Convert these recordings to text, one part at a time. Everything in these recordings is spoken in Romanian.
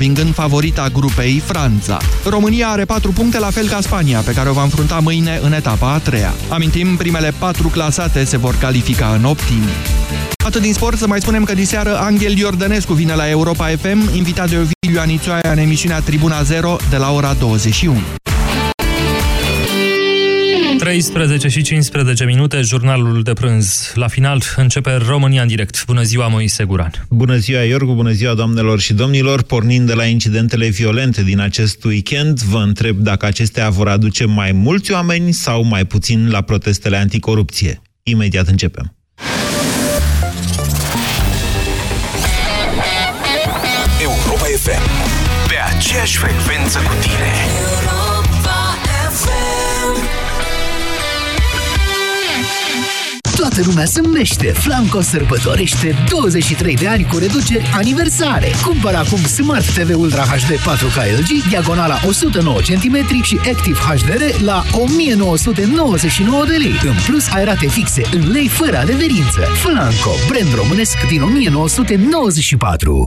învingând favorita grupei Franța. România are 4 puncte, la fel ca Spania, pe care o va înfrunta mâine în etapa a treia. Amintim, primele 4 clasate se vor califica în optimi. Atât din sport, să mai spunem că diseară Angel Iordănescu vine la Europa FM, invitat de Ovidiu Anițoaia în emisiunea Tribuna 0 de la ora 21. 13 și 15 minute, jurnalul de prânz. La final începe România în direct. Bună ziua, Moise Guran. Bună ziua, Iorgu, bună ziua, doamnelor și domnilor. Pornind de la incidentele violente din acest weekend, vă întreb dacă acestea vor aduce mai mulți oameni sau mai puțin la protestele anticorupție. Imediat începem. Europa FM. Pe aceeași frecvență cu tine. Toată lumea se mește. Flanco sărbătorește 23 de ani cu reduceri aniversare. Cumpără acum Smart TV Ultra HD 4K LG, diagonala 109 cm și Active HDR la 1999 de lei. În plus, ai rate fixe în lei fără adeverință. Flanco, brand românesc din 1994.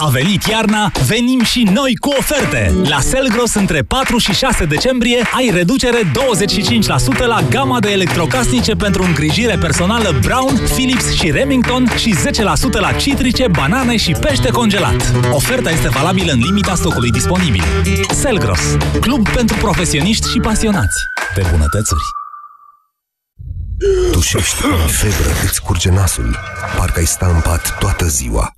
A venit iarna, venim și noi cu oferte! La Selgros între 4 și 6 decembrie ai reducere 25% la gama de electrocasnice pentru îngrijire personală Brown, Philips și Remington și 10% la citrice, banane și pește congelat. Oferta este valabilă în limita stocului disponibil. Selgros, club pentru profesioniști și pasionați de bunătățuri. Tușești, febră, îți curge nasul. Parcă ai sta în pat toată ziua.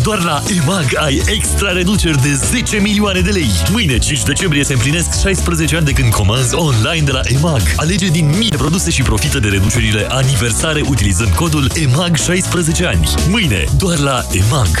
Doar la EMAG ai extra reduceri de 10 milioane de lei. Mâine, 5 decembrie, se împlinesc 16 ani de când comanzi online de la EMAG. Alege din mii de produse și profită de reducerile aniversare utilizând codul EMAG 16 ani. Mâine, doar la EMAG.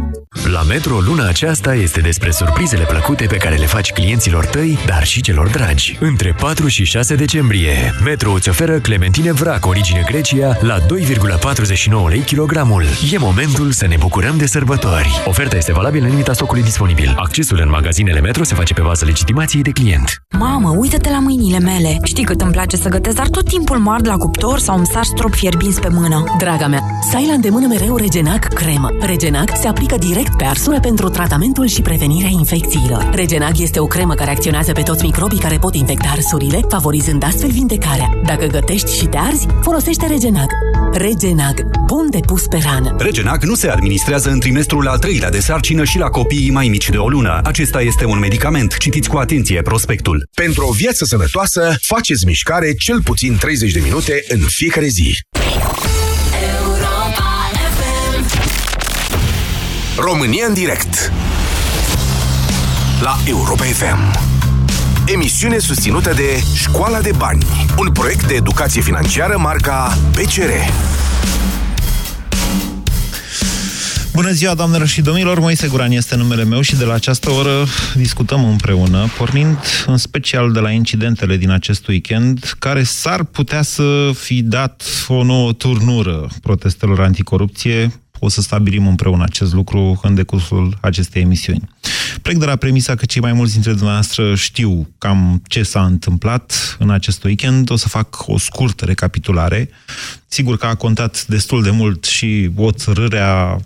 La Metro, luna aceasta este despre surprizele plăcute pe care le faci clienților tăi, dar și celor dragi. Între 4 și 6 decembrie, Metro îți oferă clementine vrac origine Grecia la 2,49 lei kilogramul. E momentul să ne bucurăm de sărbători. Oferta este valabilă în limita stocului disponibil. Accesul în magazinele Metro se face pe bază legitimației de client. Mamă, uită-te la mâinile mele. Știi cât îmi place să gătesc, dar tot timpul mă ard la cuptor sau îmi sar strop fierbinți pe mână. Draga mea, să ai la îndemână mereu Regenac cremă. Regenac se aplică direct pe arsură pentru tratamentul și prevenirea infecțiilor. Regenac este o cremă care acționează pe toți microbii care pot infecta arsurile, favorizând astfel vindecarea. Dacă gătești și te arzi, folosește Regenac. Regenac. Bun de pus pe rană. Regenac nu se administrează în trimestrul al treilea de sarcină și la copiii mai mici de o lună. Acesta este un medicament. Citiți cu atenție prospectul. Pentru o viață sănătoasă, faceți mișcare cel puțin 30 de minute în fiecare zi. România în direct La Europa FM Emisiune susținută de Școala de Bani Un proiect de educație financiară marca PCR Bună ziua, doamnelor și domnilor! Moise Guran este numele meu și de la această oră discutăm împreună, pornind în special de la incidentele din acest weekend, care s-ar putea să fi dat o nouă turnură protestelor anticorupție, o să stabilim împreună acest lucru în decursul acestei emisiuni. Plec de la premisa că cei mai mulți dintre dumneavoastră știu cam ce s-a întâmplat în acest weekend. O să fac o scurtă recapitulare. Sigur că a contat destul de mult și o țărârea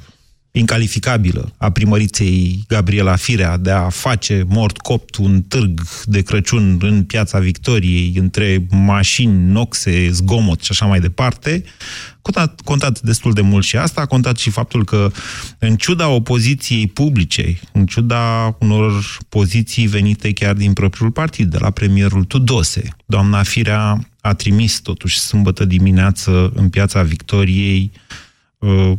incalificabilă a primăriței Gabriela Firea de a face mort copt un târg de Crăciun în piața Victoriei între mașini, noxe, zgomot și așa mai departe, contat, contat destul de mult și asta, a contat și faptul că în ciuda opoziției publice, în ciuda unor poziții venite chiar din propriul partid, de la premierul Tudose, doamna Firea a trimis totuși sâmbătă dimineață în piața Victoriei uh,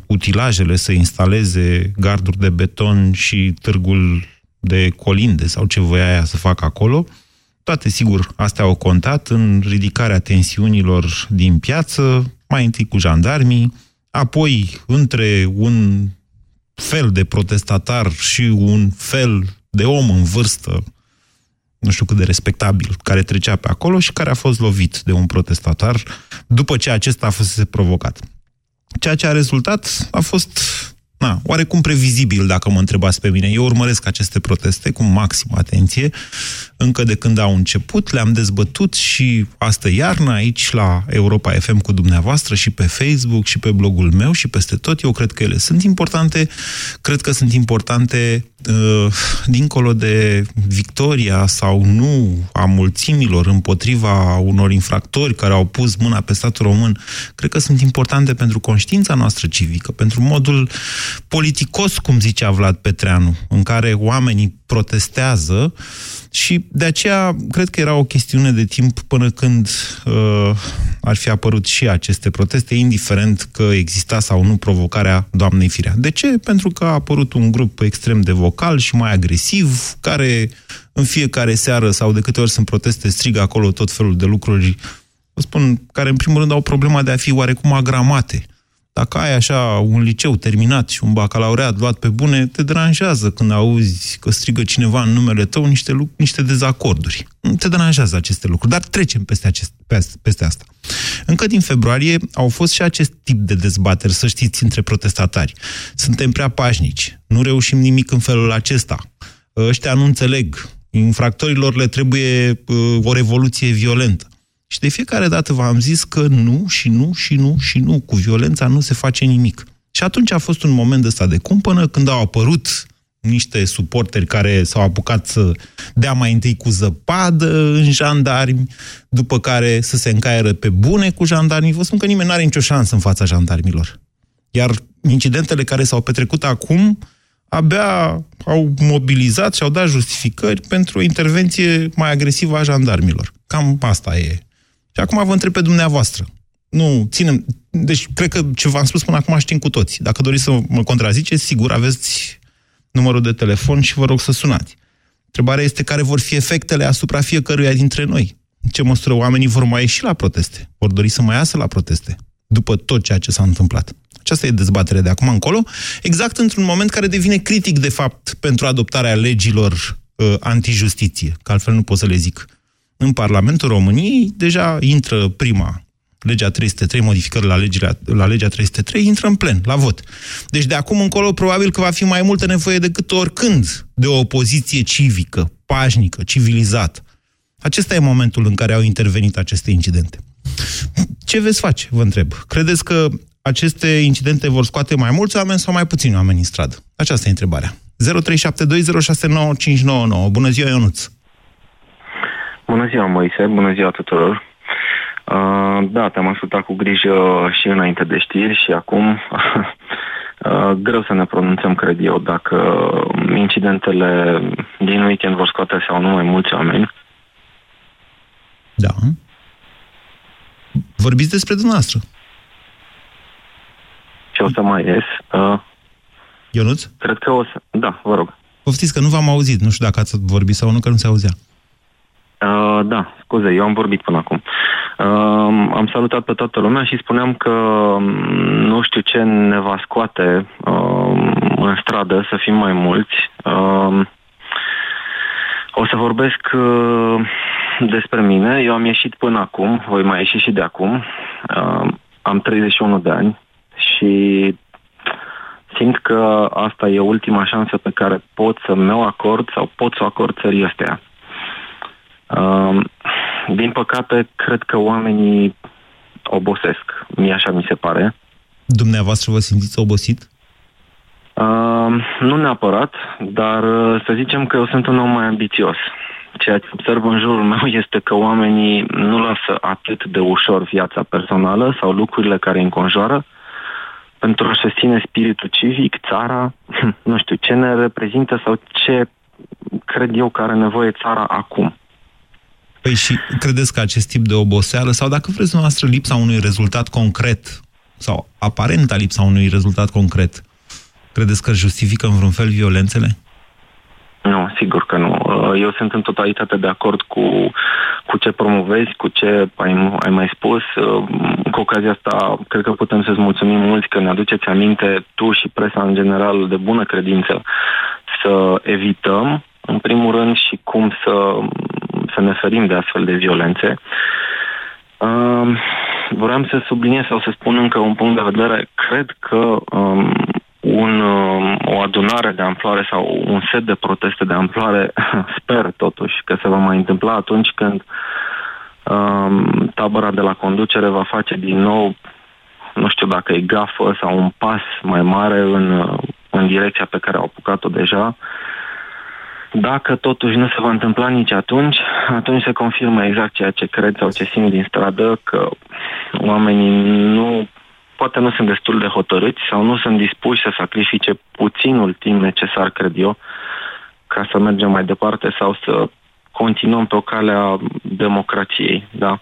utilajele să instaleze garduri de beton și târgul de colinde sau ce voia aia să facă acolo. Toate, sigur, astea au contat în ridicarea tensiunilor din piață, mai întâi cu jandarmii, apoi între un fel de protestatar și un fel de om în vârstă, nu știu cât de respectabil, care trecea pe acolo și care a fost lovit de un protestatar după ce acesta a fost provocat. Ceea ce a rezultat a fost na, oarecum previzibil, dacă mă întrebați pe mine. Eu urmăresc aceste proteste cu maximă atenție, încă de când au început, le-am dezbătut și astă iarnă aici la Europa FM cu dumneavoastră și pe Facebook și pe blogul meu și peste tot. Eu cred că ele sunt importante, cred că sunt importante uh, dincolo de victoria sau nu a mulțimilor împotriva unor infractori care au pus mâna pe statul român, cred că sunt importante pentru conștiința noastră civică, pentru modul politicos, cum zicea Vlad Petreanu, în care oamenii protestează și de aceea cred că era o chestiune de timp până când uh, ar fi apărut și aceste proteste, indiferent că exista sau nu provocarea doamnei Firea. De ce? Pentru că a apărut un grup extrem de vocal și mai agresiv, care în fiecare seară sau de câte ori sunt proteste strigă acolo tot felul de lucruri, vă spun, care în primul rând au problema de a fi oarecum agramate dacă ai așa un liceu terminat și un bacalaureat luat pe bune, te deranjează când auzi că strigă cineva în numele tău niște, niște dezacorduri. Te deranjează aceste lucruri, dar trecem peste, acest, peste, peste asta. Încă din februarie au fost și acest tip de dezbateri, să știți, între protestatari. Suntem prea pașnici, nu reușim nimic în felul acesta. Ăștia nu înțeleg, infractorilor le trebuie uh, o revoluție violentă. Și de fiecare dată v-am zis că nu și nu și nu și nu, cu violența nu se face nimic. Și atunci a fost un moment ăsta de cumpănă când au apărut niște suporteri care s-au apucat să dea mai întâi cu zăpadă în jandarmi, după care să se încaieră pe bune cu jandarmii. Vă spun că nimeni nu are nicio șansă în fața jandarmilor. Iar incidentele care s-au petrecut acum abia au mobilizat și au dat justificări pentru o intervenție mai agresivă a jandarmilor. Cam asta e și acum vă întreb pe dumneavoastră. Nu, ținem... Deci, cred că ce v-am spus până acum știm cu toți. Dacă doriți să mă contraziceți, sigur, aveți numărul de telefon și vă rog să sunați. Întrebarea este care vor fi efectele asupra fiecăruia dintre noi. În ce măsură oamenii vor mai ieși la proteste? Vor dori să mai iasă la proteste? După tot ceea ce s-a întâmplat. Aceasta e dezbaterea de acum încolo, exact într-un moment care devine critic, de fapt, pentru adoptarea legilor uh, antijustiție, că altfel nu pot să le zic în Parlamentul României deja intră prima legea 303, modificări la, legea, la legea 303, intră în plen, la vot. Deci de acum încolo probabil că va fi mai multă nevoie decât oricând de o opoziție civică, pașnică, civilizată. Acesta e momentul în care au intervenit aceste incidente. Ce veți face, vă întreb? Credeți că aceste incidente vor scoate mai mulți oameni sau mai puțini oameni în stradă? Aceasta e întrebarea. 0372069599. Bună ziua, Ionuț! Bună ziua, Moise, bună ziua tuturor. Uh, da, te-am ascultat cu grijă și înainte de știri și acum. uh, greu să ne pronunțăm, cred eu, dacă incidentele din weekend vor scoate sau nu mai mulți oameni. Da. Vorbiți despre dumneavoastră. Ce o să mai ies? Uh, Ionuț? Cred că o să... Da, vă rog. Poftiți că nu v-am auzit. Nu știu dacă ați vorbit sau nu, că nu se auzea. Uh, da, scuze, eu am vorbit până acum. Uh, am salutat pe toată lumea și spuneam că um, nu știu ce ne va scoate uh, în stradă să fim mai mulți. Uh, o să vorbesc uh, despre mine. Eu am ieșit până acum, voi mai ieși și de acum. Uh, am 31 de ani și simt că asta e ultima șansă pe care pot să-mi o acord sau pot să o acord țării astea. Uh, din păcate, cred că oamenii obosesc. Mie așa mi se pare. Dumneavoastră vă simțiți obosit? Uh, nu neapărat, dar uh, să zicem că eu sunt un om mai ambițios. Ceea ce observ în jurul meu este că oamenii nu lasă atât de ușor viața personală sau lucrurile care îi înconjoară pentru a-și susține spiritul civic, țara, nu știu, ce ne reprezintă sau ce cred eu că are nevoie țara acum. Păi și credeți că acest tip de oboseală, sau dacă vreți dumneavoastră lipsa unui rezultat concret, sau aparenta lipsa unui rezultat concret, credeți că justifică în vreun fel violențele? Nu, sigur că nu. Uh, Eu sunt în totalitate de acord cu, cu ce promovezi, cu ce ai, ai mai spus. Uh, Cu ocazia asta, cred că putem să-ți mulțumim mulți că ne aduceți aminte, tu și presa în general, de bună credință, să evităm, în primul rând, și cum să, să ne ferim de astfel de violențe. Um, vreau să subliniez sau să spun încă un punct de vedere. Cred că um, un, um, o adunare de amploare sau un set de proteste de amploare, sper totuși că se va mai întâmpla atunci când um, tabăra de la conducere va face din nou, nu știu dacă e gafă sau un pas mai mare în, în direcția pe care au apucat-o deja. Dacă totuși nu se va întâmpla nici atunci, atunci se confirmă exact ceea ce cred sau ce simt din stradă, că oamenii nu, poate nu sunt destul de hotărâți sau nu sunt dispuși să sacrifice puținul timp necesar, cred eu, ca să mergem mai departe sau să continuăm pe o calea democrației. Da?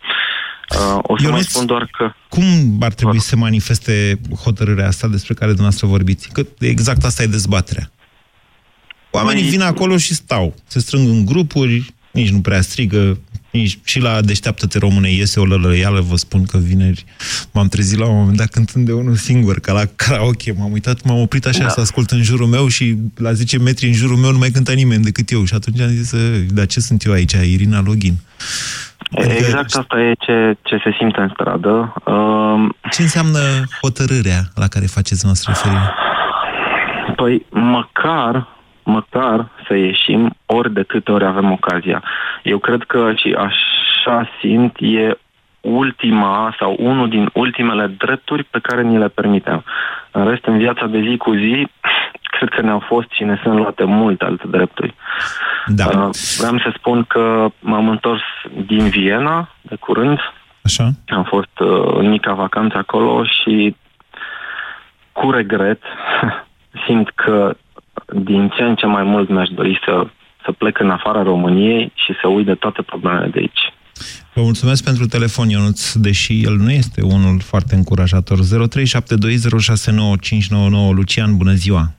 Uh, o să mai Ionuț, spun doar că... Cum ar trebui să se manifeste hotărârea asta despre care dumneavoastră vorbiți? Că exact asta e dezbaterea. Oamenii Păi- vin acolo și stau. Se strâng în grupuri, nici nu prea strigă, nici și la Deșteaptă-te române iese o lălăială, vă spun că vineri m-am trezit la un moment dat cântând de unul singur, ca la karaoke. M-am uitat, m-am oprit așa Da. să ascult în jurul meu și la 10 metri în jurul meu nu mai cânta nimeni decât eu. Și atunci am zis, "Ă, dar ce sunt eu aici, Irina Login? Adică- Exact asta e ce, ce se simte în stradă. Uh, Ce înseamnă hotărârea la care faceți noastră referire? Păi măcar, măcar să ieșim ori de câte ori avem ocazia. Eu cred că și așa simt e ultima sau unul din ultimele drepturi pe care ni le permitem. În rest, în viața de zi cu zi, cred că ne-au fost și ne sunt luate multe alte drepturi. Da. Uh, vreau să spun că m-am întors din Viena de curând. Așa. Am fost uh, în mica vacanță acolo și cu regret simt că din ce în ce mai mult mi-aș dori să, să plec în afara României și să uit de toate problemele de aici. Vă mulțumesc pentru telefon, Ionuț, deși el nu este unul foarte încurajator. 0372069599 Lucian, bună ziua!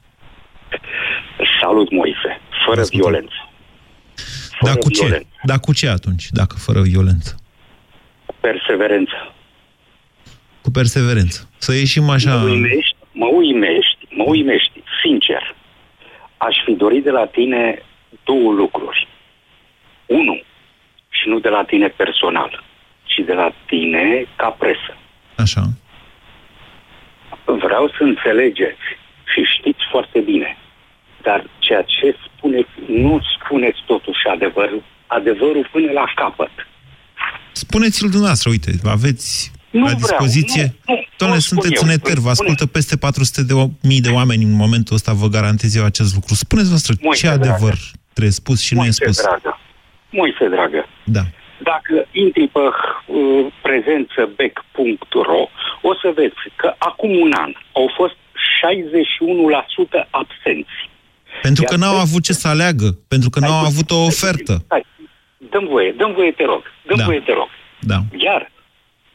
Salut, Moise. Fără Ascultă. violență. Dar Fără cu ce? violență. Dar cu ce atunci, dacă fără violență? Perseverență. Cu perseverență. Să ieșim Mă așa... uimești, mă uimești, mă uimești, sincer. Aș fi dorit de la tine două lucruri. Unu, și nu de la tine personal, ci de la tine ca presă. Așa. Vreau să înțelegeți și știți foarte bine, dar ceea ce spuneți, nu spuneți totuși adevărul, adevărul până la capăt. Spuneți-l dumneavoastră, uite, aveți Nu la vreau, dispoziție... nu, nu, Doamne, nu spun sunteți eu, în eter, vă spune- ascultă peste 400 de o- mii de oameni în momentul ăsta, vă garantez eu acest lucru. Spuneți voastră Moise, ce dragă. adevăr trebuie spus și nu e Moise, spus. dragă, Moise, dragă, Da. dacă intri pe uh, prezențăbec.ro, o să vezi că acum un an au fost 61% absenți. Pentru Iar că n-au pe- avut ce să aleagă, pentru că n-au avut o ofertă. Hai, dăm voie, dăm voie, te rog, dăm Da. voie, te rog. Da. Iar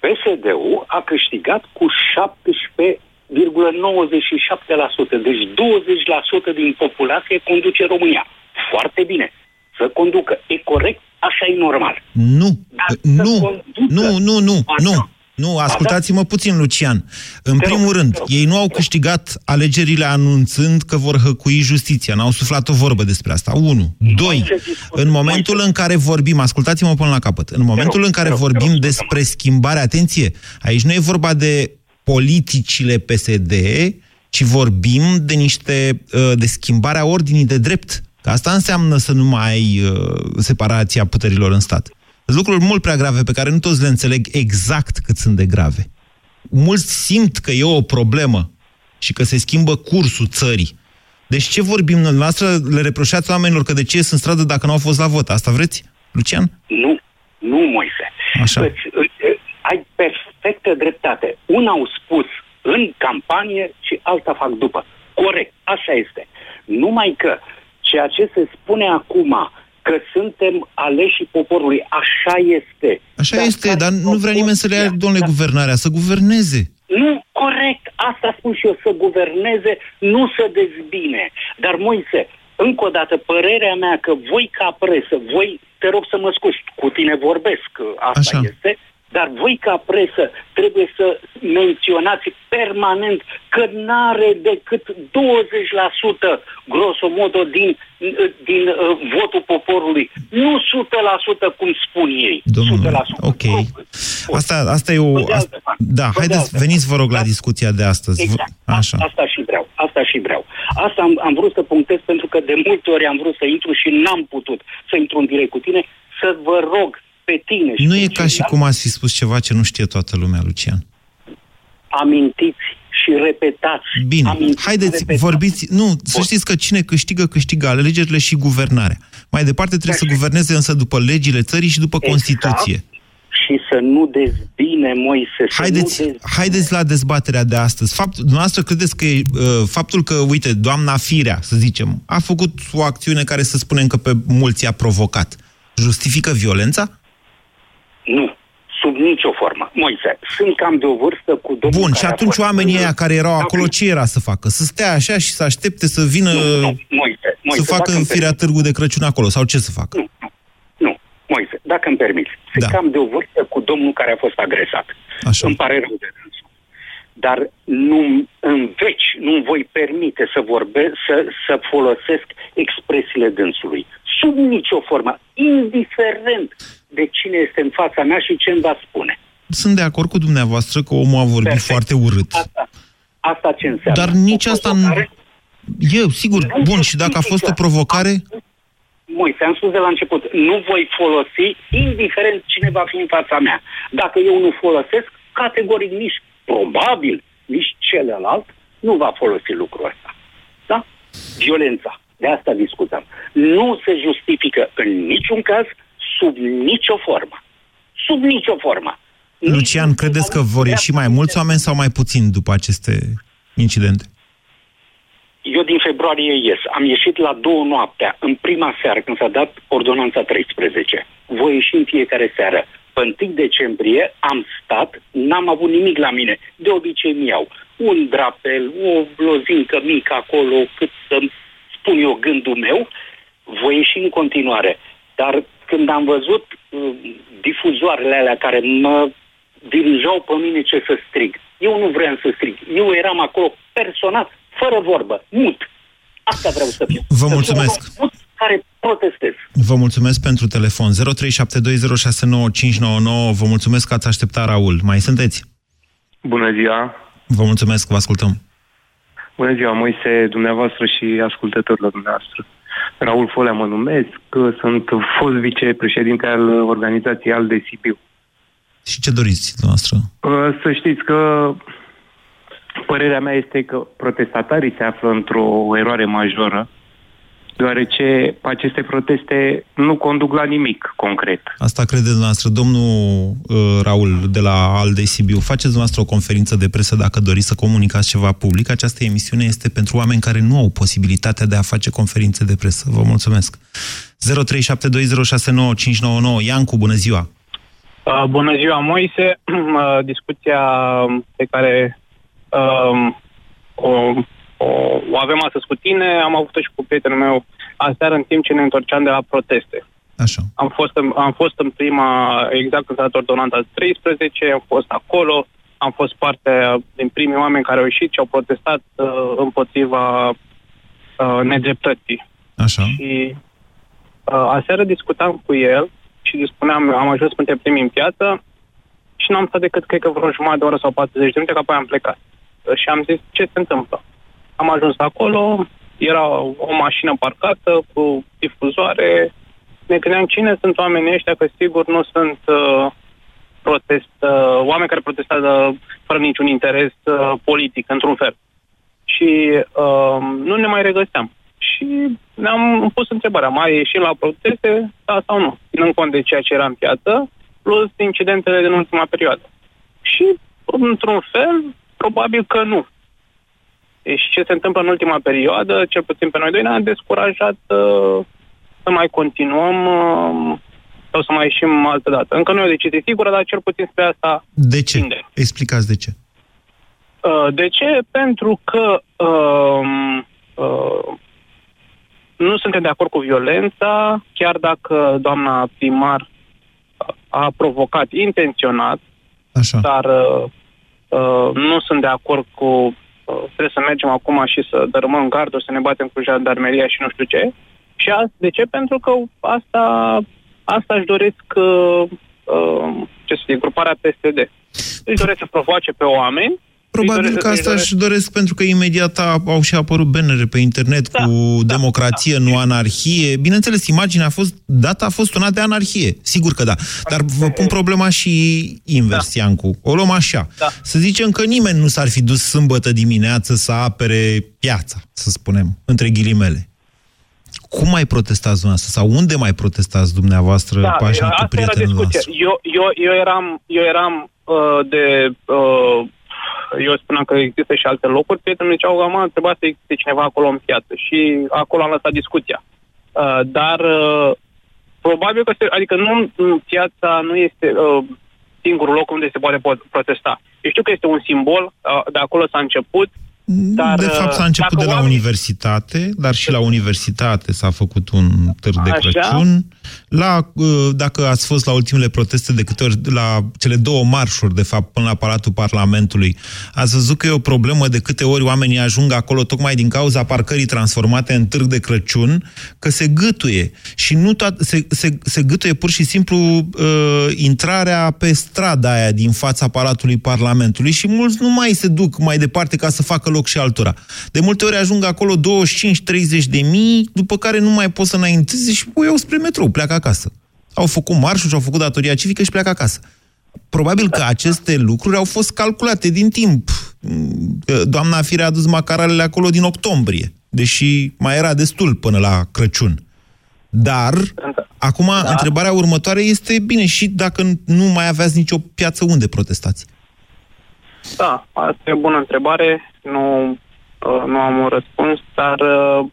PSD-ul a câștigat cu 17,97%. Deci 20% din populație conduce România. Foarte bine. Să conducă. E corect, așa e normal. Nu, Dar nu, să conducă. nu, nu, nu, Ba nu. Da. Nu, Ba ascultați-mă puțin, Lucian. În Te rog, primul rând, te rog. ei nu au câștigat alegerile anunțând că vor hăcui justiția. N-au suflat o vorbă despre asta. Unu. Doi. ce discuți, În momentul în care vorbim, ascultați-mă până la capăt, în momentul rog, în care te rog, te vorbim rog, despre schimbare, atenție, aici nu e vorba de politicile PSD, ci vorbim de niște, uh, de schimbarea ordinii de drept. Că asta înseamnă să nu mai ai uh, separația puterilor în stat. Sunt lucruri mult prea grave pe care nu toți le înțeleg exact cât sunt de grave. Mulți simt că e o problemă și că se schimbă cursul țării. Deci ce vorbim? Noastră le reproșați oamenilor că de ce sunt în stradă dacă nu au fost la vot. Asta vreți, Lucian? Nu, nu, Moise. Așa. Îți, îți, ai perfectă dreptate. Una au spus în campanie și alta fac după. Corect, așa este. Numai că ceea ce se spune acum că suntem aleși poporului, așa este. Așa dar este, dar nu vrea nimeni să le ia, domnule, guvernarea, să guverneze. Nu, corect, asta spun și eu, să guverneze, nu să dezbine. Dar, Moise, încă o dată, părerea mea că voi ca presă, voi, te rog să mă scuzi, cu tine vorbesc, asta Așa. este, dar voi ca presă trebuie să menționați permanent că n-are decât 20% grosomodo din, din uh, votul poporului. Nu 100% cum spun ei. Domnule, 100%. ok. Asta, asta e o... Pe de Asta, altă parte. da, Pe de haideți, altă veniți, vă rog, la Da. discuția de astăzi. Exact. Vă- Așa. Asta și vreau. Asta și vreau. Asta am, am vrut să punctez pentru că de multe ori am vrut să intru și n-am putut să intru în direct cu tine, să vă rog pe tine și Nu pe e ca și ceilalți, cum ați fi spus ceva ce nu știe toată lumea, Lucian. amintiți și repetați. Bine, amintiți, haideți, repetați. vorbiți... Nu, să știți că cine câștigă, câștigă alegerile și guvernarea. Mai departe trebuie să guverneze însă după legile țării și după Exact. Constituție. Și să nu dezbine, Moise, să Haideți, nu dezbine. haideți la dezbaterea de astăzi. Fapt, dumneavoastră credeți că e, uh, faptul că, uite, doamna Firea, să zicem, a făcut o acțiune care să spunem că pe mulți a provocat, justifică violența? Nu, sub nicio formă. Moise, sunt cam de o vârstă cu domnul Bun, care și a atunci fost- oamenii ăia care erau Da, acolo, ce era să facă? Să stea așa și să aștepte să vină, Nu, nu, Moise, Moise, să facă dacă în îmi firea târgu de Crăciun acolo, sau ce să facă? Nu, Moise, dacă îmi permiți, sunt Da. cam de o vârstă cu domnul care a fost agresat. Așa. Îmi pare rău de dânsul. Dar nu în veci nu voi permite să vorbesc, să, să folosesc expresiile dânsului. Sub nicio formă, indiferent de cine este în fața mea și ce îmi va spune. Sunt de acord cu dumneavoastră că omul a vorbit Perfect. foarte urât. Asta, asta ce înseamnă? Dar nici O asta nu... provocare? Eu, sigur, Nu bun, și dacă a fost o justifică. provocare, Moise, am spus de la început, nu voi folosi, indiferent cine va fi în fața mea. Dacă eu nu folosesc, categoric nici probabil, nici celălalt nu va folosi lucrul ăsta. Da? Violența. De asta discutăm. Nu se justifică în niciun caz, sub nicio formă. Sub nicio formă. Lucian, credeți că vor ieși mai mulți oameni sau mai puțini după aceste incidente? Eu din februarie ies. Am ieșit la două noaptea, în prima seară, când s-a dat ordonanța 13. Voi ieși în fiecare seară. Pe 1 decembrie am stat, n-am avut nimic la mine. De obicei mi iau un drapel, o blozincă mică acolo, cât să-mi spun eu gândul meu. Voi ieși în continuare. Dar când am văzut uh, difuzoarele alea care mă dirijau pe mine ce să strig, eu nu vreau să strig. Eu eram acolo personat, fără vorbă, mut. Asta vreau să fiu. Vă Să fiu mulțumesc. un om mut care protestez. Vă mulțumesc pentru telefon. 0372069599. Vă mulțumesc că ați așteptat, Raul. Mai sunteți? Bună ziua! Vă mulțumesc, vă ascultăm. Bună ziua, Moise, dumneavoastră și ascultătorilor dumneavoastră. Raul Folea mă numesc, sunt fost vicepreședinte al organizației ALDE Sibiu. Și ce doriți dumneavoastră? Uh, Să știți că părerea mea este că protestatarii se află într-o eroare majoră, deoarece aceste proteste nu conduc la nimic concret. Asta credeți dumneavoastră. Domnul uh, Raul de la ALDE Sibiu, faceți dumneavoastră o conferință de presă dacă doriți să comunicați ceva public. Această emisiune este pentru oameni care nu au posibilitatea de a face conferințe de presă. Vă mulțumesc. 0372069599. Iancu, bună ziua! Uh, bună ziua, Moise. Uh, discuția pe care um, o, o, o avem astăzi cu tine, am avut-o și cu prietenul meu aseară în timp ce ne întorceam de la proteste. Așa. Am fost în, am fost în prima, exact când s-a dat ordonanța 13, am fost acolo, am fost parte din primii oameni care au ieșit și au protestat uh, împotriva uh, nedreptății. Așa. Și uh, aseară discutam cu el și îi spuneam, am ajuns printre primii în piață și n-am stat decât, cred că vreo jumătate de oră sau 40 de minute, că apoi am plecat. Uh, Și am zis, ce se întâmplă? Am ajuns acolo, era o mașină parcată cu difuzoare, ne gândeam cine sunt oamenii ăștia, că sigur nu sunt uh, protest, uh, oameni care protestează fără niciun interes uh, politic, într-un fel. Și și uh, nu ne mai regăseam. Și ne-am pus întrebarea, mai ieșit la proteste, da sau nu, ținând cont de ceea ce era în piață, plus incidentele din ultima perioadă. Și, într-un fel, probabil că nu. Deci ce se întâmplă în ultima perioadă, cel puțin pe noi doi, ne-a descurajat uh, să mai continuăm uh, sau să mai ieșim altă dată. Încă nu e o decizie sigură, dar cel puțin spre asta De ce? tinde. Explicați de ce. Uh, de ce? Pentru că uh, uh, nu suntem de acord cu violența, chiar dacă doamna primar a provocat intenționat, Așa. dar uh, uh, nu sunt de acord cu uh, trebuie să mergem acum și să dărâmăm garduri, să ne batem cu jandarmeria și nu știu ce. Și a, de ce? Pentru că asta, asta își doresc uh, uh, ce să zic, gruparea PSD. Își doresc să provoace pe oameni Probabil Își că doresc- asta își își doresc pentru că imediat a- au și apărut bannere pe internet Da, cu democrație, nu anarhie. Bineînțeles, imaginea a fost dată, a fost una de anarhie. Sigur că da. Dar vă pun problema și invers, Iancu. O luăm așa. Da. Să zicem că nimeni nu s-ar fi dus sâmbătă dimineață să apere piața, să spunem, între ghilimele. Cum mai protestați dumneavoastră? Sau unde mai protestați dumneavoastră, Da, pașnic, cu asta era prietenul discuția. nostru? Eu, eu, eu eram, eu eram uh, de... Uh, eu spuneam că există și alte locuri, prietenii ziceau că mă, trebuia să existe cineva acolo în piață și acolo am lăsat discuția. Uh, dar uh, probabil că, se, adică nu, nu, piața nu este uh, singurul loc unde se poate po- protesta. Eu știu că este un simbol, uh, de acolo s-a început, dar... de fapt, s-a uh, început dacă de la oamenii- universitate, dar și la universitate s-a făcut un târg de Așa. Crăciun. La, uh, dacă ați fost la ultimele proteste de câte ori, la cele două marșuri, de fapt, până la Palatul Parlamentului, ați văzut că e o problemă de câte ori oamenii ajung acolo tocmai din cauza parcării transformate în târg de Crăciun, că se gâtuie. Și nu toat, se, se, se gâtuie pur și simplu uh, intrarea pe strada aia din fața Palatului Parlamentului și mulți nu mai se duc mai departe ca să facă loc și altora. De multe ori ajung acolo 25-30 de mii, după care nu mai pot să înainteze și o iau spre metrou, pleacă acasă. Au făcut marșul și au făcut datoria civică și pleacă acasă. Probabil că aceste lucruri au fost calculate din timp. Că Doamna Fire a adus macaralele acolo din octombrie, deși mai era destul până la Crăciun. Dar, acum, da. întrebarea următoare este, bine, și dacă nu mai aveați nicio piață, unde protestați? Da, asta e o bună întrebare. Nu, uh, nu am un răspuns, dar uh,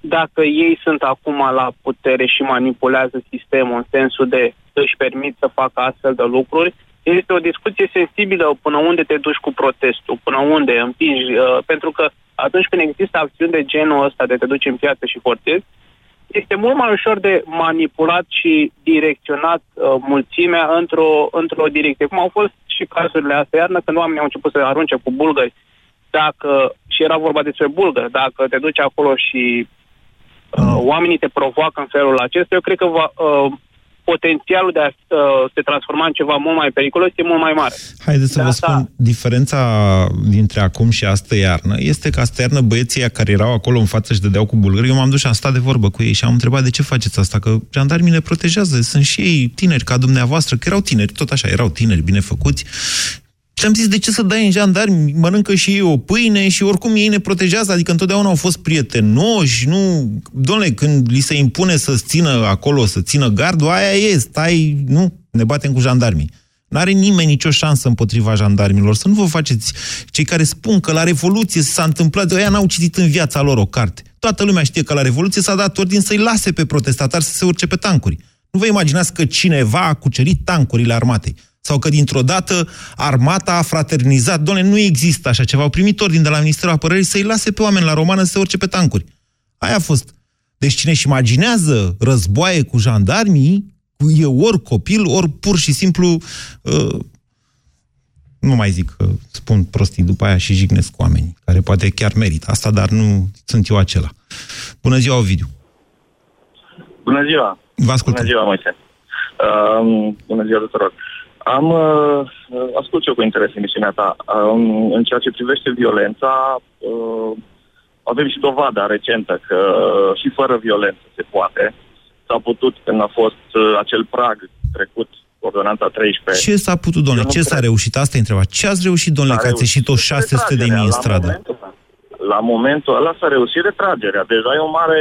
dacă ei sunt acum la putere și manipulează sistemul în sensul de își permit să facă astfel de lucruri, este o discuție sensibilă până unde te duci cu protestul, până unde împingi, uh, pentru că atunci când există acțiuni de genul ăsta de te duci în piață și forțezi, este mult mai ușor de manipulat și direcționat uh, mulțimea într-o, într-o direcție. Cum au fost și cazurile astea iarnă, când oamenii au început să arunce cu bulgări, dacă, și era vorba despre bulgări, dacă te duci acolo și uh, oamenii te provoacă în felul acesta, eu cred că va, uh, potențialul de a uh, se transforma în ceva mult mai periculos e mult mai mare. Haideți să De vă asta- spun, diferența dintre acum și astă iarnă este că astă iarnă băieții ăia care erau acolo în față și dădeau cu bulgări, eu m-am dus și am stat de vorbă cu ei și am întrebat de ce faceți asta, că jandarmii ne protejează, sunt și ei tineri ca dumneavoastră, că erau tineri, tot așa, erau tineri, bine făcuți. Și am zis, de ce să dai în jandarmi? Mănâncă și ei o pâine și oricum ei ne protejează, adică întotdeauna au fost prietenoși, nu... Domnule, când li se impune să țină acolo, să țină gardul, aia e, stai, nu, ne batem cu jandarmii. Nu are nimeni nicio șansă împotriva jandarmilor. Să nu vă faceți cei care spun că la Revoluție s-a întâmplat, ăia n-au citit în viața lor o carte. Toată lumea știe că la Revoluție s-a dat ordin să-i lase pe protestatari să se urce pe tancuri. Nu vă imaginați că cineva a cucerit tancurile armatei. Sau că dintr-o dată armata a fraternizat. Doamne, nu există așa ceva. Au primit ordin de la Ministerul Apărării să-i lase pe oameni la romană să se urce pe tancuri. Aia a fost. Deci cine își imaginează războaie cu jandarmii, e ori copil, ori pur și simplu... Uh, nu mai zic că spun prostii după aia și jignesc cu oamenii, care poate chiar merită asta, dar nu sunt eu acela. Bună ziua, Ovidiu! Bună ziua! Vă ascultăm. Bună ziua, Moise! Um, bună ziua tuturor! Am, uh, ascult eu cu interes emisiunea ta. Um, în ceea ce privește violența, uh, avem și dovada recentă că uh, și fără violență se poate. S-a putut când a fost uh, acel prag trecut, ordonanța 13. Ce s-a putut, domnule? Eu nu Ce s-a cred. reușit? Asta e întrebat. Ce ați reușit, domnule, S-a că ați ieșit o 600 de mii în La stradă? momentul, la momentul ăla s-a reușit retragerea. Deja e o mare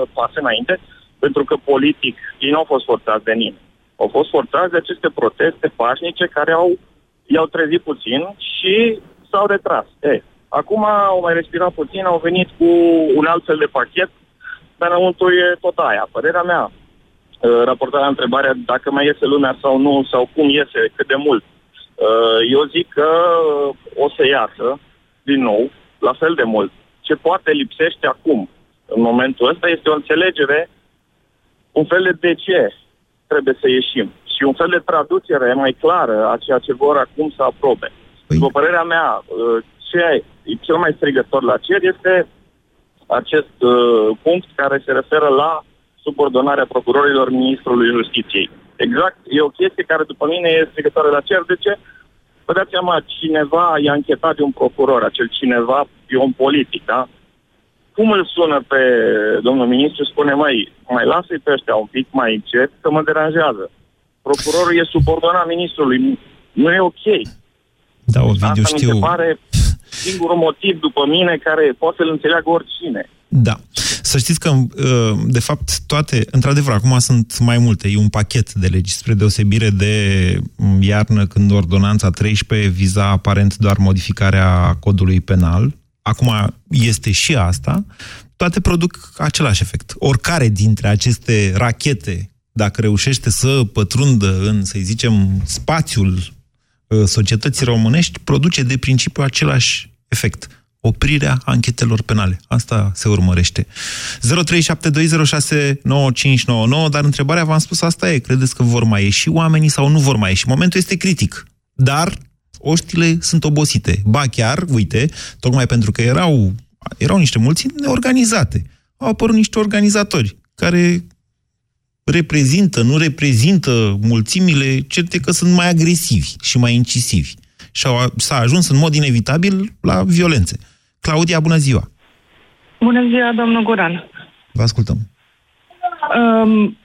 uh, pas înainte, pentru că politic ei nu au fost forțați de nimeni. Au fost forțați de aceste proteste pașnice care au, i-au trezit puțin și s-au retras. E, acum au mai respirat puțin, au venit cu un alt fel de pachet, dar înăuntru e tot aia. Părerea mea, uh, raportarea la întrebarea dacă mai iese lumea sau nu, sau cum iese, cât de mult. Uh, eu zic că o să iasă din nou, la fel de mult. Ce poate lipsește acum, în momentul ăsta, este o înțelegere, un fel de de ce trebuie să ieșim și un fel de traducere mai clară a ceea ce vor acum să aprobe. Păi... După părerea mea, uh, ce e cel mai strigător la cer este acest uh, punct care se referă la subordonarea procurorilor Ministrului Justiției. Exact, e o chestie care după mine e strigătoare la cer. De ce? Vă dați seama, cineva i-a închetat de un procuror, acel cineva e un politic, da? Cum îl sună pe domnul ministru, spune, mai, mai lasă-i pe ăștia un pic mai încet, că mă deranjează. Procurorul e subordonat ministrului, nu e ok. Da, Ovidiu, Asta știu... mi se pare singurul motiv după mine care poate să-l înțeleagă oricine. Da. Să știți că, uh, de fapt, toate, într-adevăr, acum sunt mai multe. E un pachet de legi, spre deosebire de mm, iarnă, când ordonanța 13 viza aparent doar modificarea codului penal. Acum este și asta. Toate produc același efect. Oricare dintre aceste rachete, dacă reușește să pătrundă în, să zicem, spațiul uh, societății românești, produce de principiu același efect oprirea anchetelor penale. Asta se urmărește. 0372069599, dar întrebarea, v-am spus, asta e. Credeți că vor mai ieși oamenii sau nu vor mai ieși? Momentul este critic. Dar oștile sunt obosite. Ba chiar, uite, tocmai pentru că erau, erau niște mulțimi neorganizate. Au apărut niște organizatori care reprezintă, nu reprezintă mulțimile, certe că sunt mai agresivi și mai incisivi. Și s-a ajuns în mod inevitabil la violențe. Claudia, bună ziua! Bună ziua, domnul Guran! Vă ascultăm. Um,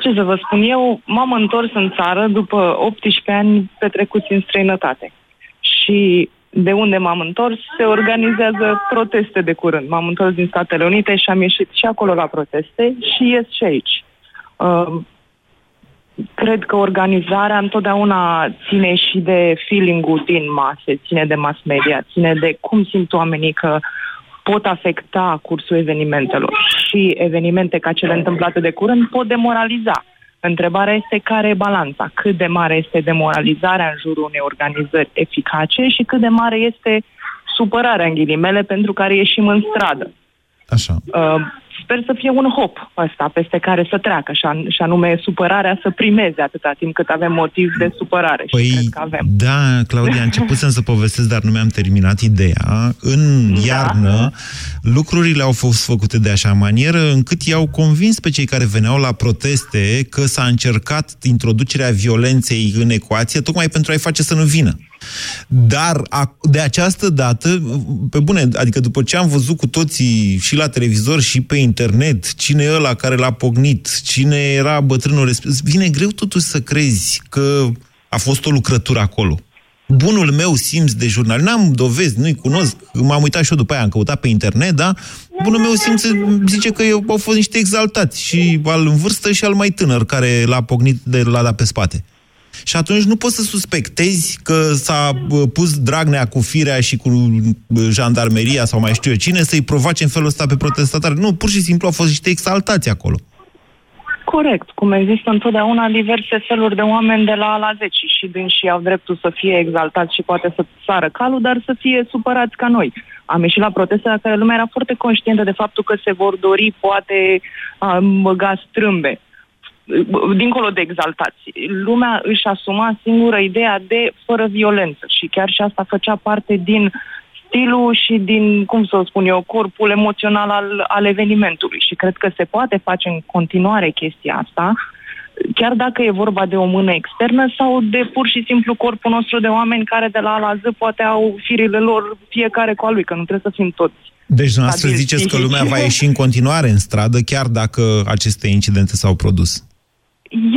ce să vă spun, eu m-am întors în țară după 18 ani petrecuți în străinătate. Și de unde m-am întors, se organizează proteste de curând. M-am întors din Statele Unite și am ieșit și acolo la proteste și ies și aici. Uh, cred că organizarea întotdeauna ține și de feeling-ul din mase, ține de mass media, ține de cum simt oamenii că pot afecta cursul evenimentelor. Și evenimente ca cele întâmplate de curând pot demoraliza. Întrebarea este care e balanța, cât de mare este demoralizarea în jurul unei organizări eficace și cât de mare este supărarea în ghilimele pentru care ieșim în stradă. Așa. Uh, sper să fie un hop ăsta peste care să treacă, și anume supărarea să primeze atâta timp cât avem motiv de supărare. Păi, și cred că avem. da, Claudia, început să povestesc, dar nu mi-am terminat ideea. În da. iarnă, lucrurile au fost făcute de așa manieră încât i-au convins pe cei care veneau la proteste că s-a încercat introducerea violenței în ecuație tocmai pentru a-i face să nu vină. Dar de această dată, pe bune, adică după ce am văzut cu toții și la televizor și pe internet, cine e ăla care l-a pognit, cine era bătrânul respectiv, vine greu totuși să crezi că a fost o lucrătură acolo. Bunul meu simț de jurnal, n-am dovezi, nu-i cunosc, m-am uitat și eu după aia, am căutat pe internet, da? Bunul meu simț zice că au fost niște exaltați, și al în vârstă și al mai tânăr, care l-a pognit de l-a dat pe spate. Și atunci nu poți să suspectezi că s-a pus Dragnea cu firea și cu jandarmeria sau mai știu eu cine să-i provoace în felul ăsta pe protestatari. Nu, pur și simplu au fost niște exaltați acolo. Corect, cum există întotdeauna diverse feluri de oameni de la A la 10 și din și au dreptul să fie exaltați și poate să sară calul, dar să fie supărați ca noi. Am ieșit la proteste la care lumea era foarte conștientă de faptul că se vor dori poate a, băga strâmbe dincolo de exaltații. Lumea își asuma singură ideea de fără violență și chiar și asta făcea parte din stilul și din, cum să o spun eu, corpul emoțional al, al evenimentului. Și cred că se poate face în continuare chestia asta, chiar dacă e vorba de o mână externă sau de pur și simplu corpul nostru de oameni care de la A la Z poate au firile lor fiecare cu al lui, că nu trebuie să fim toți. Deci dumneavoastră ziceți că lumea va ieși în continuare în stradă, chiar dacă aceste incidente s-au produs.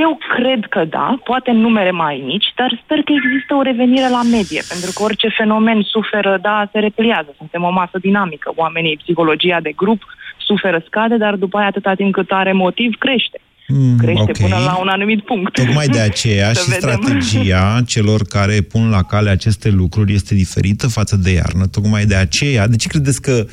Eu cred că da, poate în numere mai mici, dar sper că există o revenire la medie, pentru că orice fenomen suferă, da, se repliază. Suntem o masă dinamică. Oamenii, psihologia de grup suferă, scade, dar după aia atâta timp cât are motiv, crește. Mm, Crește ok. până la un anumit punct. Tocmai de aceea Să și vedem. strategia celor care pun la cale aceste lucruri este diferită față de iarnă. Tocmai de aceea, de ce credeți că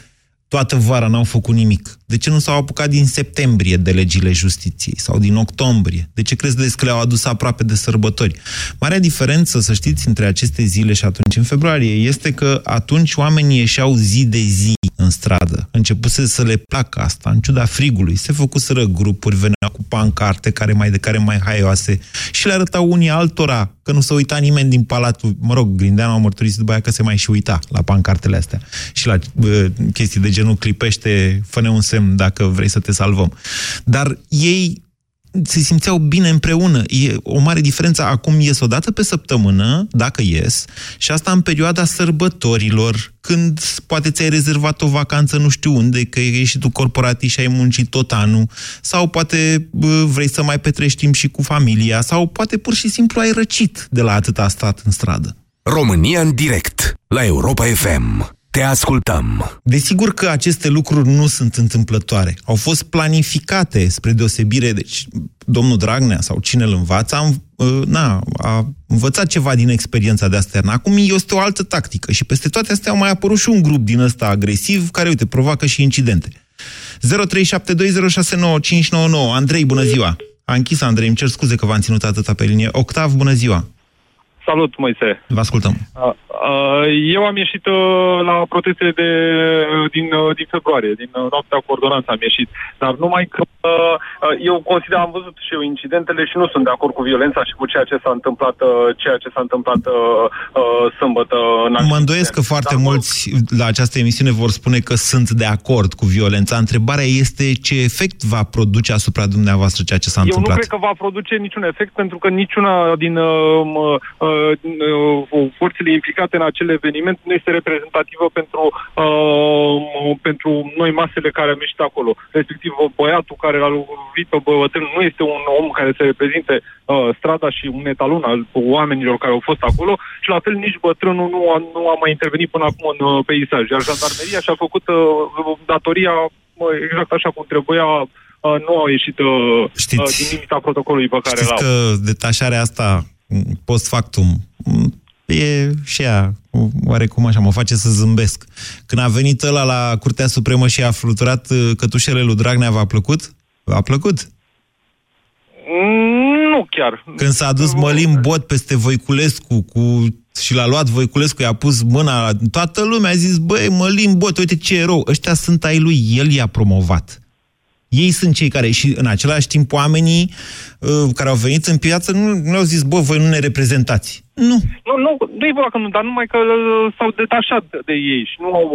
toată vara n-au făcut nimic? De ce nu s-au apucat din septembrie de legile justiției sau din octombrie? De ce credeți că le-au adus aproape de sărbători? Marea diferență, să știți, între aceste zile și atunci în februarie este că atunci oamenii ieșeau zi de zi în stradă. Începuse să le placă asta, în ciuda frigului. Se făcuseră grupuri, veneau cu pancarte care mai de care mai haioase și le arătau unii altora că nu se uita nimeni din palatul. Mă rog, Grindeanu a mărturisit după aia că se mai și uita la pancartele astea și la uh, chestii de genul clipește, fă un semn dacă vrei să te salvăm. Dar ei se simțeau bine împreună. E o mare diferență. Acum ies o dată pe săptămână, dacă ies, și asta în perioada sărbătorilor, când poate ți-ai rezervat o vacanță nu știu unde, că ești tu corporatist și ai muncit tot anul, sau poate bă, vrei să mai petrești timp și cu familia, sau poate pur și simplu ai răcit de la atâta stat în stradă. România în direct la Europa FM. Te ascultăm. Desigur că aceste lucruri nu sunt întâmplătoare. Au fost planificate spre deosebire, deci domnul Dragnea sau cine îl învață, a, înv- na, a învățat ceva din experiența de asternă. Acum este o altă tactică și peste toate astea au mai apărut și un grup din ăsta agresiv care, uite, provoacă și incidente. 0372069599 Andrei, bună ziua! A închis Andrei, îmi cer scuze că v-am ținut atâta pe linie. Octav, bună ziua! Salut, Moise. Vă ascultăm. Uh, uh, Eu am ieșit uh, la protestele de, uh, din, uh, din februarie, din uh, noaptea cu ordonanța am ieșit. Dar numai că uh, uh, eu consider, am văzut și eu incidentele și nu sunt de acord cu violența și cu ceea ce s-a întâmplat, uh, ceea ce s-a întâmplat uh, uh, sâmbătă. În Mă îndoiesc că foarte mulți la această emisiune vor spune că sunt de acord cu violența. Întrebarea este ce efect va produce asupra dumneavoastră ceea ce s-a Eu nu întâmplat. cred că va produce niciun efect pentru că niciuna din uh, m- uh, din, uh, forțele implicate în acel eveniment nu este reprezentativă pentru, uh, m- pentru noi masele care am ieșit acolo. Respectiv băiatul care l-a lovit pe bătrân nu este un om care să reprezinte uh, strada și un etalon al oamenilor care au fost acolo și la fel nici bătrânul nu a, nu a mai intervenit până acum în uh, peisaj. Iar jandarmeria și-a făcut uh, datoria uh, exact așa cum trebuia uh, nu au ieșit uh, Știți- uh, din limita protocolului pe care Știți l-au. că detașarea asta, post factum, e și ea, oarecum așa, mă face să zâmbesc. Când a venit ăla la Curtea Supremă și a fluturat uh, cătușele lui Dragnea, v-a plăcut? V-a plăcut? Mm, Nu chiar. Când s-a dus Mălim Bot peste Voiculescu cu, și l-a luat Voiculescu, i-a pus mâna, la- toată lumea a zis, băi, Mălim Bot, uite ce erou, ăștia sunt ai lui, el i-a promovat. Ei sunt cei care, și în același timp, oamenii uh, care au venit în piață nu, nu au zis, bă, voi nu ne reprezentați. Nu. Nu, nu, nu e vorba că nu, dar numai că uh, s-au detașat de ei și nu au,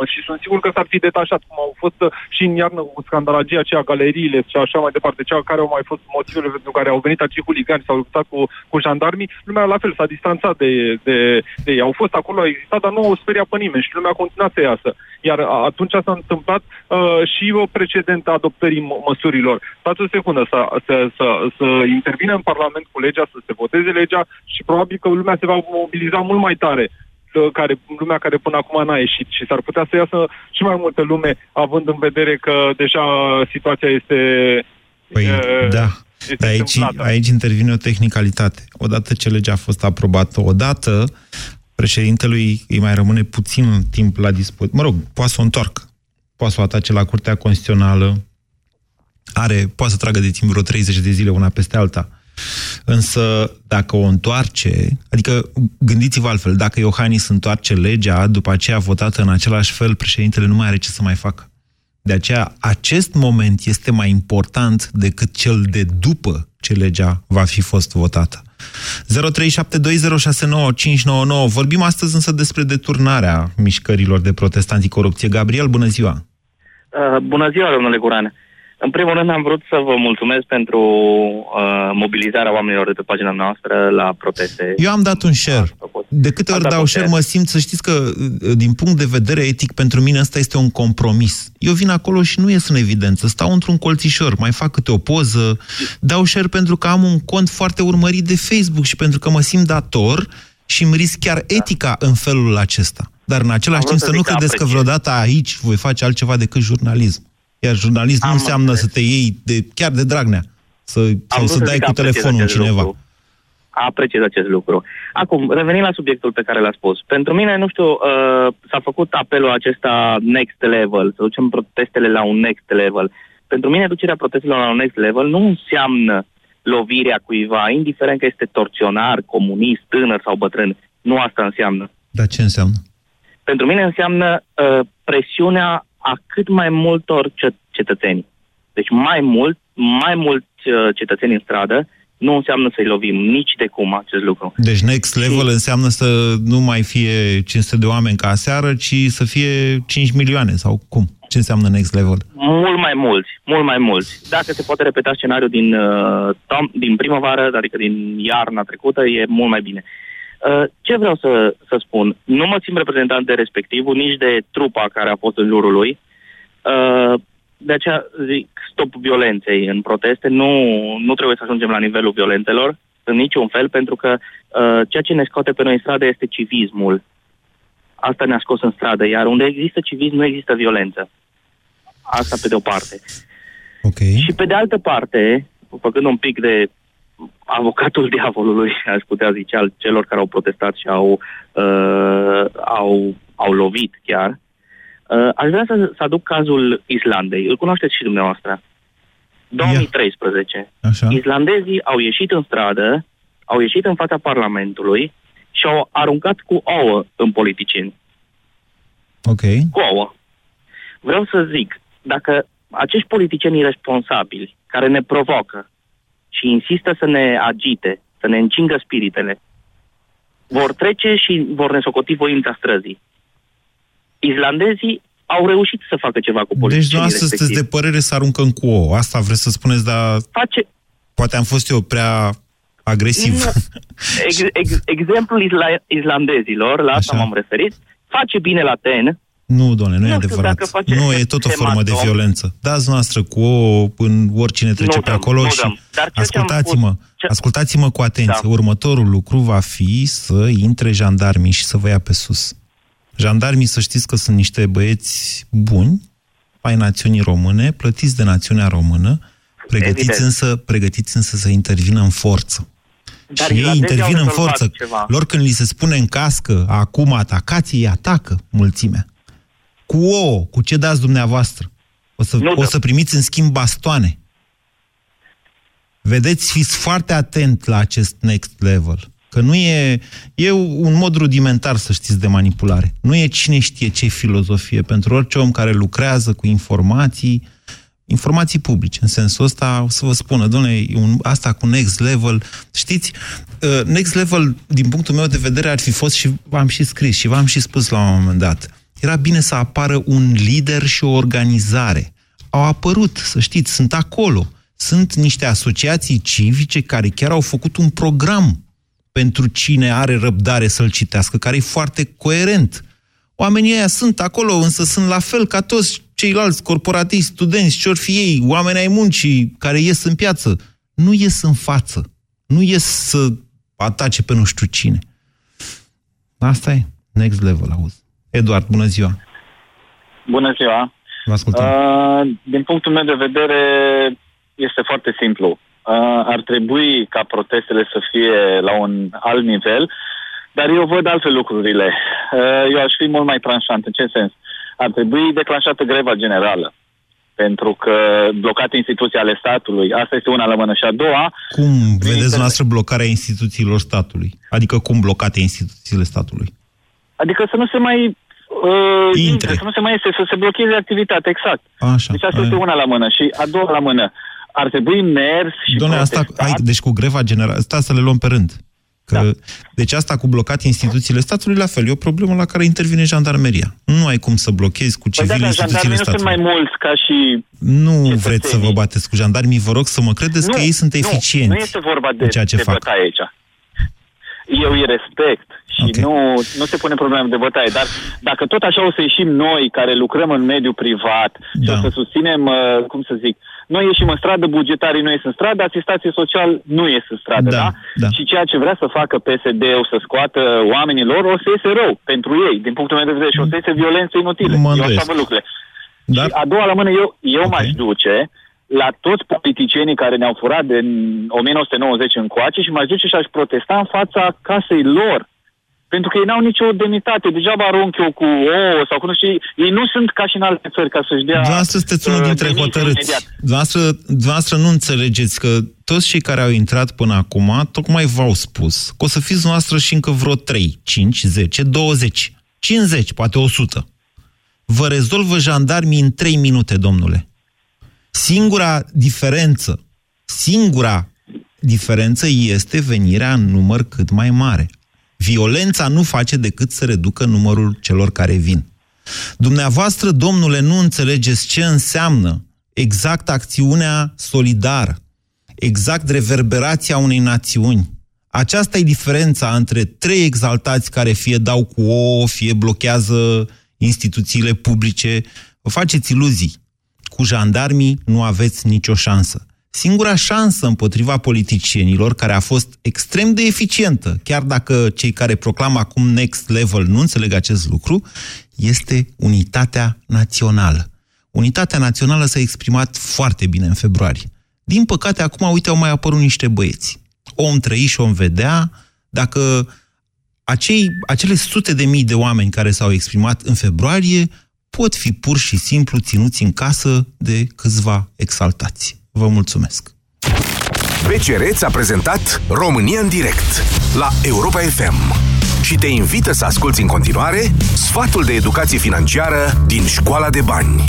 uh, și sunt sigur că s-ar fi detașat, cum au fost uh, și în iarnă cu scandalagia aceea, galeriile și așa mai departe, cea care au mai fost motivele pentru care au venit acei huligani, s-au luptat cu, cu jandarmii, lumea la fel s-a distanțat de, de, de ei. Au fost acolo, au existat, dar nu au speriat pe nimeni și lumea a continuat să iasă. Iar a- atunci s-a întâmplat uh, și o precedentă adoptării mă- măsurilor. Stați o secundă, să, să, să, să intervină în Parlament cu legea, să se voteze legea și probabil că lumea se va mobiliza mult mai tare uh, care, lumea care până acum n-a ieșit și s-ar putea să iasă și mai multă lume, având în vedere că deja situația este... Păi, uh, da. este Dar aici, întâmplată. aici intervine o tehnicalitate. Odată ce legea a fost aprobată, odată președintelui îi mai rămâne puțin timp la dispoziție. Mă rog, poate să o întoarcă. Poate să o atace la Curtea Constituțională. Are, poate să tragă de timp vreo 30 de zile una peste alta. Însă, dacă o întoarce, adică gândiți-vă altfel, dacă Iohannis întoarce legea, după aceea votată în același fel, președintele nu mai are ce să mai facă. De aceea, acest moment este mai important decât cel de după ce legea va fi fost votată. 0372069599. Vorbim astăzi însă despre deturnarea mișcărilor de protest anticorupție. Gabriel, bună ziua! Uh, bună ziua, domnule Guran. Uh, În primul rând am vrut să vă mulțumesc pentru uh, mobilizarea oamenilor de pe pagina noastră la proteste. Eu am dat un share. De câte ori dat dau un share, share. mă simt să știți că, din punct de vedere etic, pentru mine ăsta este un compromis. Eu vin acolo și nu ies în evidență. Stau într-un colțișor, mai fac câte o poză, dau share pentru că am un cont foarte urmărit de Facebook și pentru că mă simt dator și îmi risc chiar etica în felul acesta. Dar în același Am timp vrut să să nu zic că credeți că apreciez. vreodată aici voi face altceva decât jurnalism. Iar jurnalism nu Am înseamnă să te iei de, chiar de dragnea, să, sau vrut să să dai zic că cu apreciez telefonul în acest cineva. lucru. Apreciez acest lucru. Acum, revenind la subiectul pe care l-a spus. Pentru mine, nu știu, uh, s-a făcut apelul acesta next level, să ducem protestele la un next level. Pentru mine, ducerea protestelor la un next level nu înseamnă lovirea cuiva, indiferent că este torționar, comunist, tânăr sau bătrân. Nu asta înseamnă. Dar ce înseamnă? Pentru mine înseamnă uh, presiunea a cât mai multor ce- cetățeni. Deci mai mult, mai mulți uh, cetățeni în stradă, nu înseamnă să-i lovim nici de cum acest lucru. Deci next level înseamnă să nu mai fie 500 de oameni ca aseară, ci să fie 5 milioane sau cum? Ce înseamnă next level? Mult mai mulți, mult mai mulți. Dacă se poate repeta scenariul din, uh, tom, din primăvară, adică din iarna trecută, e mult mai bine. Uh, ce vreau să, să spun? Nu mă simt reprezentant de respectivul, nici de trupa care a fost în jurul lui. Uh, de aceea zic stop violenței în proteste. Nu, nu trebuie să ajungem la nivelul violențelor în niciun fel, pentru că uh, ceea ce ne scoate pe noi în stradă este civismul. Asta ne-a scos în stradă, iar unde există civism nu există violență. Asta pe de o parte. Okay. Și pe de altă parte, făcând un pic de avocatul diavolului, aș putea zice, al celor care au protestat și au, uh, au, au lovit chiar, uh, aș vrea să, să aduc cazul Islandei. Îl cunoașteți și dumneavoastră. 2013. Așa. Islandezii au ieșit în stradă, au ieșit în fața Parlamentului și au aruncat cu ouă în politicieni. Ok. Cu ouă. Vreau să zic, dacă acești politicieni irresponsabili care ne provocă și insistă să ne agite, să ne încingă spiritele, vor trece și vor ne socoti voința străzii. Islandezii au reușit să facă ceva cu Deci politicienii dumneavoastră sunteți respectivi. de părere să aruncăm cu ouă. Asta vreți să spuneți, dar Face, poate am fost eu prea agresiv. Nu. Ex, ex, exemplul isla, islandezilor, la asta m-am referit, face bine la ten, Nu, doamne, nu, e Nu știu adevărat. dacă face Nu, e tot o formă de hematom. violență. Dați noastră cu ouă în oricine trece Nu pe dăm, acolo nu și dăm. Dar ceea ce am ascultați-mă, spus- ce- ascultați-mă cu atenție. Da. Următorul lucru va fi să intre jandarmii și să vă ia pe sus. Jandarmii să știți că sunt niște băieți buni ai națiunii române, plătiți de națiunea română, pregătiți Evident. însă, pregătiți însă să intervină în forță. Dar și ei islandezii intervin au în rezolvat forță. ceva. Lor când li se spune în cască, acum atacați, ei atacă mulțimea. Cu ouă, cu ce dați dumneavoastră? O să, Nu o dăm. să primiți în schimb bastoane. Vedeți, fiți foarte atent la acest next level. Că nu e... E un mod rudimentar, să știți, de manipulare. Nu e cine știe ce filozofie. Pentru orice om care lucrează cu informații, informații publice. În sensul ăsta, o să vă spună, domnule, un, asta cu next level, știți, uh, next level, din punctul meu de vedere, ar fi fost și v-am și scris și v-am și spus la un moment dat. Era bine să apară un lider și o organizare. Au apărut, să știți, sunt acolo. Sunt niște asociații civice care chiar au făcut un program pentru cine are răbdare să-l citească, care e foarte coerent. Oamenii ăia sunt acolo, însă sunt la fel ca toți ceilalți corporatiști, studenți, ce fi ei, oameni ai muncii care ies în piață. Nu ies în față. Nu ies să atace pe nu știu cine. Asta e. Next level, auzi. Eduard, bună ziua. Bună ziua! Vă ascultăm. Uh, din punctul meu de vedere, este foarte simplu. Uh, ar trebui ca protestele să fie la un alt nivel, dar eu văd alte lucrurile. Uh, eu aș fi mult mai tranșant. În ce sens? Ar trebui declanșată greva generală. Pentru că blocate instituții ale statului, asta este una la mână. Și a doua, Cum vedeți dumneavoastră blocarea instituțiilor statului? Adică cum blocate instituțiile statului? Adică să nu se mai uh, Intre. intre, să nu se mai este, să se blocheze activitatea, exact. Așa. Deci asta aia. este una la mână. Și a doua la mână, ar trebui mers și Doamne, asta, protestat. hai, deci cu greva generală, asta să le luăm pe rând. Că, da. Deci asta cu blocat instituțiile statului, la fel, e o problemă la care intervine jandarmeria. Nu ai cum să blochezi cu civil păi instituțiile statului. nu sunt mai mulți ca și Nu vreți să vă bateți cu jandarmii, vă rog să mă credeți nu, că ei sunt eficienți nu, nu este vorba de, ceea ce de fac. bătaie aici. Eu îi respect și okay. nu, nu se pune problema de bătaie, dar dacă tot așa o să ieșim noi, care lucrăm în mediul privat, da. și o să susținem, uh, cum să zic, noi ieșim în stradă, bugetarii nu ies în stradă, asistație social nu ies în stradă, da? da? da. Și ceea ce vrea să facă PSD-ul să scoată oamenii lor, o să iese rău pentru ei, din punctul meu de vedere, și o să iese violență inutilă. Mă eu așa văd lucrurile. Dar... Și a doua la mână, eu, eu okay. m-aș duce la toți politicienii care ne-au furat din 1990 încoace și m-aș duce și aș protesta în fața casei lor pentru că ei n-au nicio demnitate. Degeaba arunc eu cu ouă sau cu nu știu, ei nu sunt ca și în alte țări ca să-și dea... Dumneavoastră sunteți unul uh, dintre hotărâți. Dumneavoastră, dumneavoastră nu înțelegeți că toți cei care au intrat până acum, tocmai v-au spus că o să fiți noastră și încă vreo 3, 5, 10, 20, 50, poate 100. Vă rezolvă jandarmii în 3 minute, domnule. Singura diferență, singura diferență este venirea în număr cât mai mare. Violența nu face decât să reducă numărul celor care vin. Dumneavoastră, domnule, nu înțelegeți ce înseamnă exact acțiunea solidară, exact reverberația unei națiuni. Aceasta e diferența între trei exaltați care fie dau cu o, fie blochează instituțiile publice. Vă faceți iluzii. Cu jandarmii nu aveți nicio șansă. Singura șansă împotriva politicienilor, care a fost extrem de eficientă, chiar dacă cei care proclamă acum next level nu înțeleg acest lucru, este unitatea națională. Unitatea națională s-a exprimat foarte bine în februarie. Din păcate, acum, uite, au mai apărut niște băieți. Om trăi și om vedea, dacă acei, acele sute de mii de oameni care s-au exprimat în februarie pot fi pur și simplu ținuți în casă de câțiva exaltați. Vă mulțumesc! BCR ți-a prezentat România în direct la Europa FM și te invită să asculti în continuare sfatul de educație financiară din Școala de Bani.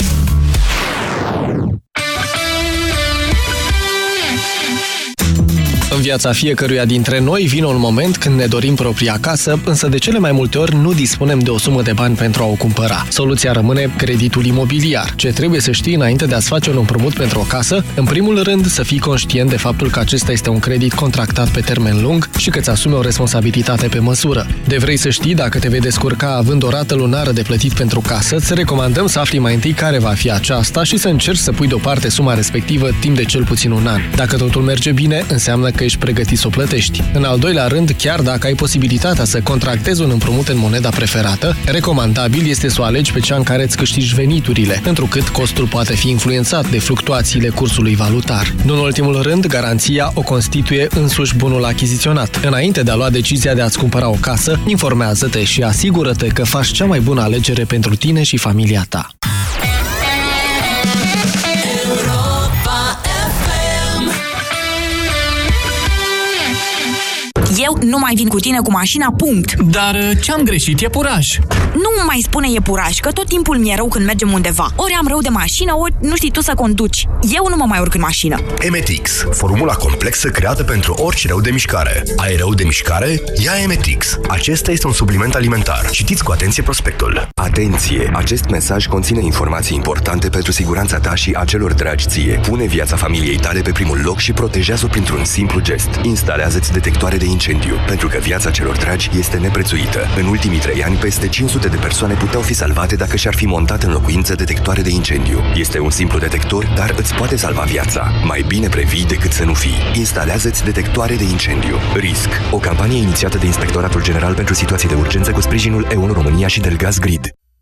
În viața fiecăruia dintre noi vine un moment când ne dorim propria casă, însă de cele mai multe ori nu dispunem de o sumă de bani pentru a o cumpăra. Soluția rămâne creditul imobiliar. Ce trebuie să știi înainte de a-ți face un împrumut pentru o casă? În primul rând, să fii conștient de faptul că acesta este un credit contractat pe termen lung și că îți asume o responsabilitate pe măsură. De vrei să știi dacă te vei descurca având o rată lunară de plătit pentru casă, îți recomandăm să afli mai întâi care va fi aceasta și să încerci să pui deoparte suma respectivă timp de cel puțin un an. Dacă totul merge bine, înseamnă că ești pregătit să o plătești. În al doilea rând, chiar dacă ai posibilitatea să contractezi un împrumut în moneda preferată, recomandabil este să o alegi pe cea în care îți câștigi veniturile, întrucât costul poate fi influențat de fluctuațiile cursului valutar. Nu în ultimul rând, garanția o constituie însuși bunul achiziționat. Înainte de a lua decizia de a-ți cumpăra o casă, informează-te și asigură-te că faci cea mai bună alegere pentru tine și familia ta. Eu nu mai vin cu tine cu mașina, punct. Dar uh, ce-am greșit? E puraj. Nu mai spune e puraj, că tot timpul mi-e rău când mergem undeva. Ori am rău de mașină, ori nu știi tu să conduci. Eu nu mă mai urc în mașină. Emetix, formula complexă creată pentru orice rău de mișcare. Ai rău de mișcare? Ia Emetix. Acesta este un supliment alimentar. Citiți cu atenție prospectul. Atenție! Acest mesaj conține informații importante pentru siguranța ta și a celor dragi ție. Pune viața familiei tale pe primul loc și protejează-o printr-un simplu gest. Instalează-ți detectoare de incendiu, pentru că viața celor dragi este neprețuită. În ultimii trei ani, peste 500 de persoane puteau fi salvate dacă și-ar fi montat în locuință detectoare de incendiu. Este un simplu detector, dar îți poate salva viața. Mai bine previi decât să nu fii. Instalează-ți detectoare de incendiu. RISC. O campanie inițiată de Inspectoratul General pentru Situații de Urgență cu sprijinul EU România și Delgaz Grid.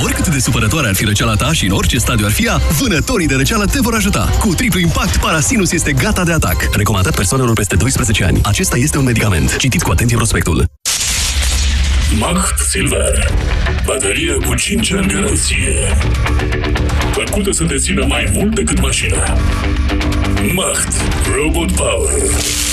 Oricât de supărătoare ar fi răceala ta și în orice stadiu ar fi ea, vânătorii de răceală te vor ajuta. Cu triplu impact, Parasinus este gata de atac. Recomandat persoanelor peste 12 ani. Acesta este un medicament. Citiți cu atenție prospectul. Mac Silver. Baterie cu 5 ani garanție. Făcută să te țină mai mult decât mașina. Macht Robot Power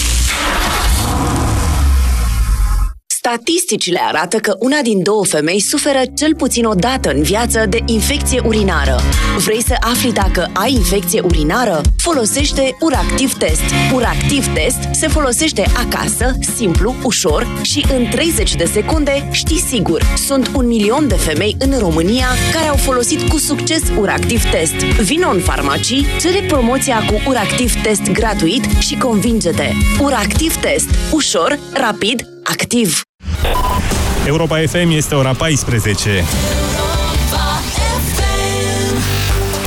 Statisticile arată că una din două femei suferă cel puțin o dată în viață de infecție urinară. Vrei să afli dacă ai infecție urinară? Folosește Uractiv Test. Uractiv Test se folosește acasă, simplu, ușor și în 30 de secunde știi sigur. Sunt un milion de femei în România care au folosit cu succes Uractiv Test. Vino în farmacii, cere promoția cu Uractiv Test gratuit și convinge-te. Uractiv Test. Ușor, rapid, activ. Europa FM este ora 14.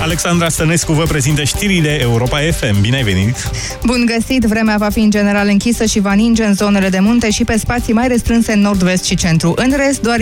Alexandra Stănescu vă prezintă știrile Europa FM. Bine ai venit! Bun găsit! Vremea va fi în general închisă și va ninge în zonele de munte și pe spații mai restrânse în nord-vest și centru. În rest, doar